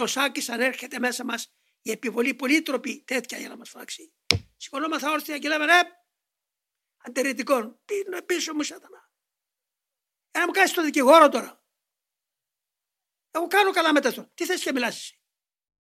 Και ο Σάκης αν έρχεται μέσα μας η επιβολή πολύτροπη τέτοια για να μας φάξει. Σηκωνόμαθα όρθια και λέμε ρε, αντερητικών, τι είναι πίσω μου σατανά. Για να μου κάνεις το δικηγόρο τώρα. Εγώ κάνω καλά μετά αυτό. Τι θες και μιλάς εσύ.